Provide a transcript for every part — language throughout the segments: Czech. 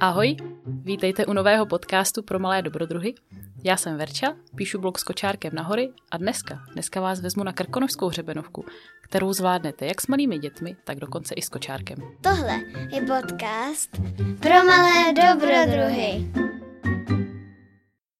Ahoj, vítejte u nového podcastu pro malé dobrodruhy. Já jsem Verča, píšu blog s kočárkem na hory a dneska, dneska vás vezmu na krkonožskou hřebenovku, kterou zvládnete jak s malými dětmi, tak dokonce i s kočárkem. Tohle je podcast pro malé dobrodruhy.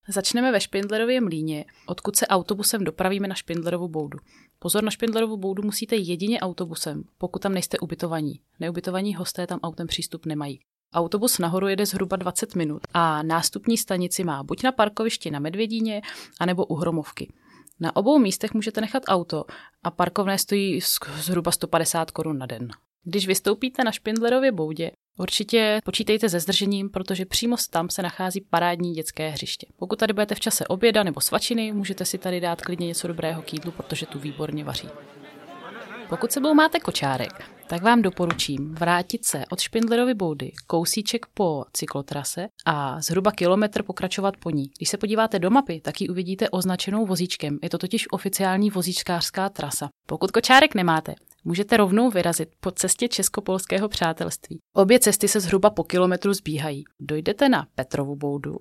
Začneme ve Špindlerově mlíně, odkud se autobusem dopravíme na Špindlerovu boudu. Pozor, na Špindlerovu boudu musíte jedině autobusem, pokud tam nejste ubytovaní. Neubytovaní hosté tam autem přístup nemají. Autobus nahoru jede zhruba 20 minut a nástupní stanici má buď na parkovišti na Medvědíně, anebo u Hromovky. Na obou místech můžete nechat auto a parkovné stojí zhruba 150 korun na den. Když vystoupíte na Špindlerově boudě, určitě počítejte se zdržením, protože přímo tam se nachází parádní dětské hřiště. Pokud tady budete v čase oběda nebo svačiny, můžete si tady dát klidně něco dobrého k jídlu, protože tu výborně vaří. Pokud sebou máte kočárek, tak vám doporučím vrátit se od Špindlerovy boudy kousíček po cyklotrase a zhruba kilometr pokračovat po ní. Když se podíváte do mapy, tak ji uvidíte označenou vozíčkem. Je to totiž oficiální vozíčkářská trasa. Pokud kočárek nemáte, můžete rovnou vyrazit po cestě Českopolského přátelství. Obě cesty se zhruba po kilometru zbíhají. Dojdete na Petrovu boudu,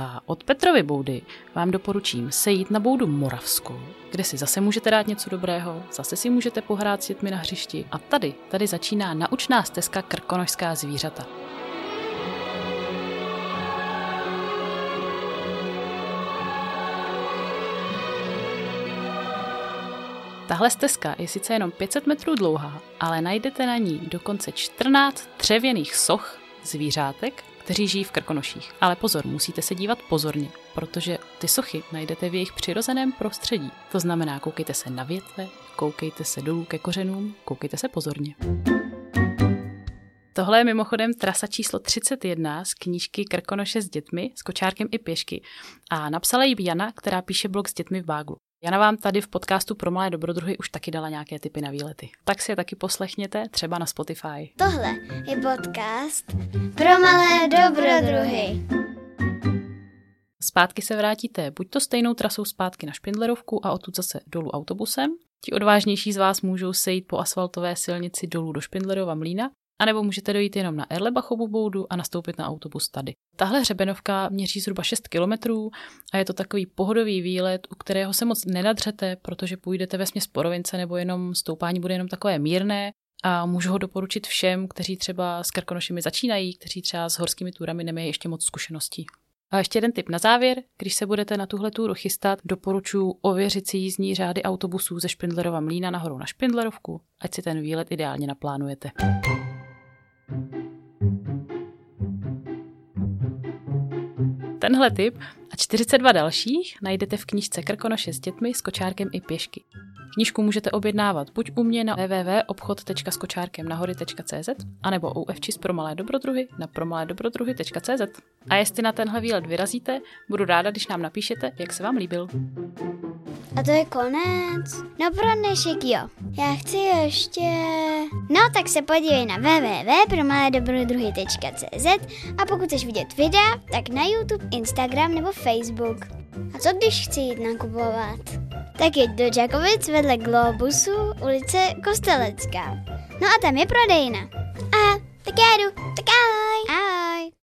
a od Petrovy boudy vám doporučím sejít na boudu Moravskou, kde si zase můžete dát něco dobrého, zase si můžete pohrát s dětmi na hřišti. A tady, tady začíná naučná stezka Krkonožská zvířata. Tahle stezka je sice jenom 500 metrů dlouhá, ale najdete na ní dokonce 14 třevěných soch zvířátek, kteří žijí v Krkonoších. Ale pozor, musíte se dívat pozorně, protože ty sochy najdete v jejich přirozeném prostředí. To znamená, koukejte se na větve, koukejte se dolů ke kořenům, koukejte se pozorně. Tohle je mimochodem trasa číslo 31 z knížky Krkonoše s dětmi, s kočárkem i pěšky. A napsala ji Jana, která píše blog s dětmi v Báglu. Jana vám tady v podcastu pro malé dobrodruhy už taky dala nějaké typy na výlety. Tak si je taky poslechněte třeba na Spotify. Tohle je podcast pro malé dobrodruhy. Zpátky se vrátíte buď to stejnou trasou zpátky na Špindlerovku a odtud zase dolů autobusem. Ti odvážnější z vás můžou sejít po asfaltové silnici dolů do Špindlerova mlína, anebo můžete dojít jenom na Erlebachovu boudu a nastoupit na autobus tady. Tahle hřebenovka měří zhruba 6 kilometrů a je to takový pohodový výlet, u kterého se moc nenadřete, protože půjdete ve směs porovince nebo jenom stoupání bude jenom takové mírné a můžu ho doporučit všem, kteří třeba s Krkonošimi začínají, kteří třeba s horskými túrami nemají ještě moc zkušeností. A ještě jeden tip na závěr. Když se budete na tuhle túru chystat, doporučuji ověřit si jízdní řády autobusů ze Špindlerova mlína nahoru na Špindlerovku, ať si ten výlet ideálně naplánujete. Tenhle tip a 42 dalších najdete v knižce Krkonoše s dětmi s kočárkem i pěšky. Knížku můžete objednávat buď u mě na www.obchod.skočárkemnahory.cz anebo u Fčis pro malé dobrodruhy na promalédobrodruhy.cz. A jestli na tenhle výlet vyrazíte, budu ráda, když nám napíšete, jak se vám líbil. A to je konec. No pro dnešek jo. Já chci ještě... No tak se podívej na www.promaledobrodruhy.cz a pokud chceš vidět videa, tak na YouTube, Instagram nebo Facebook. A co když chci jít nakupovat? Tak jeď do Čakovic vedle Globusu, ulice Kostelecká. No a tam je prodejna. A tak já jdu, tak ahoj!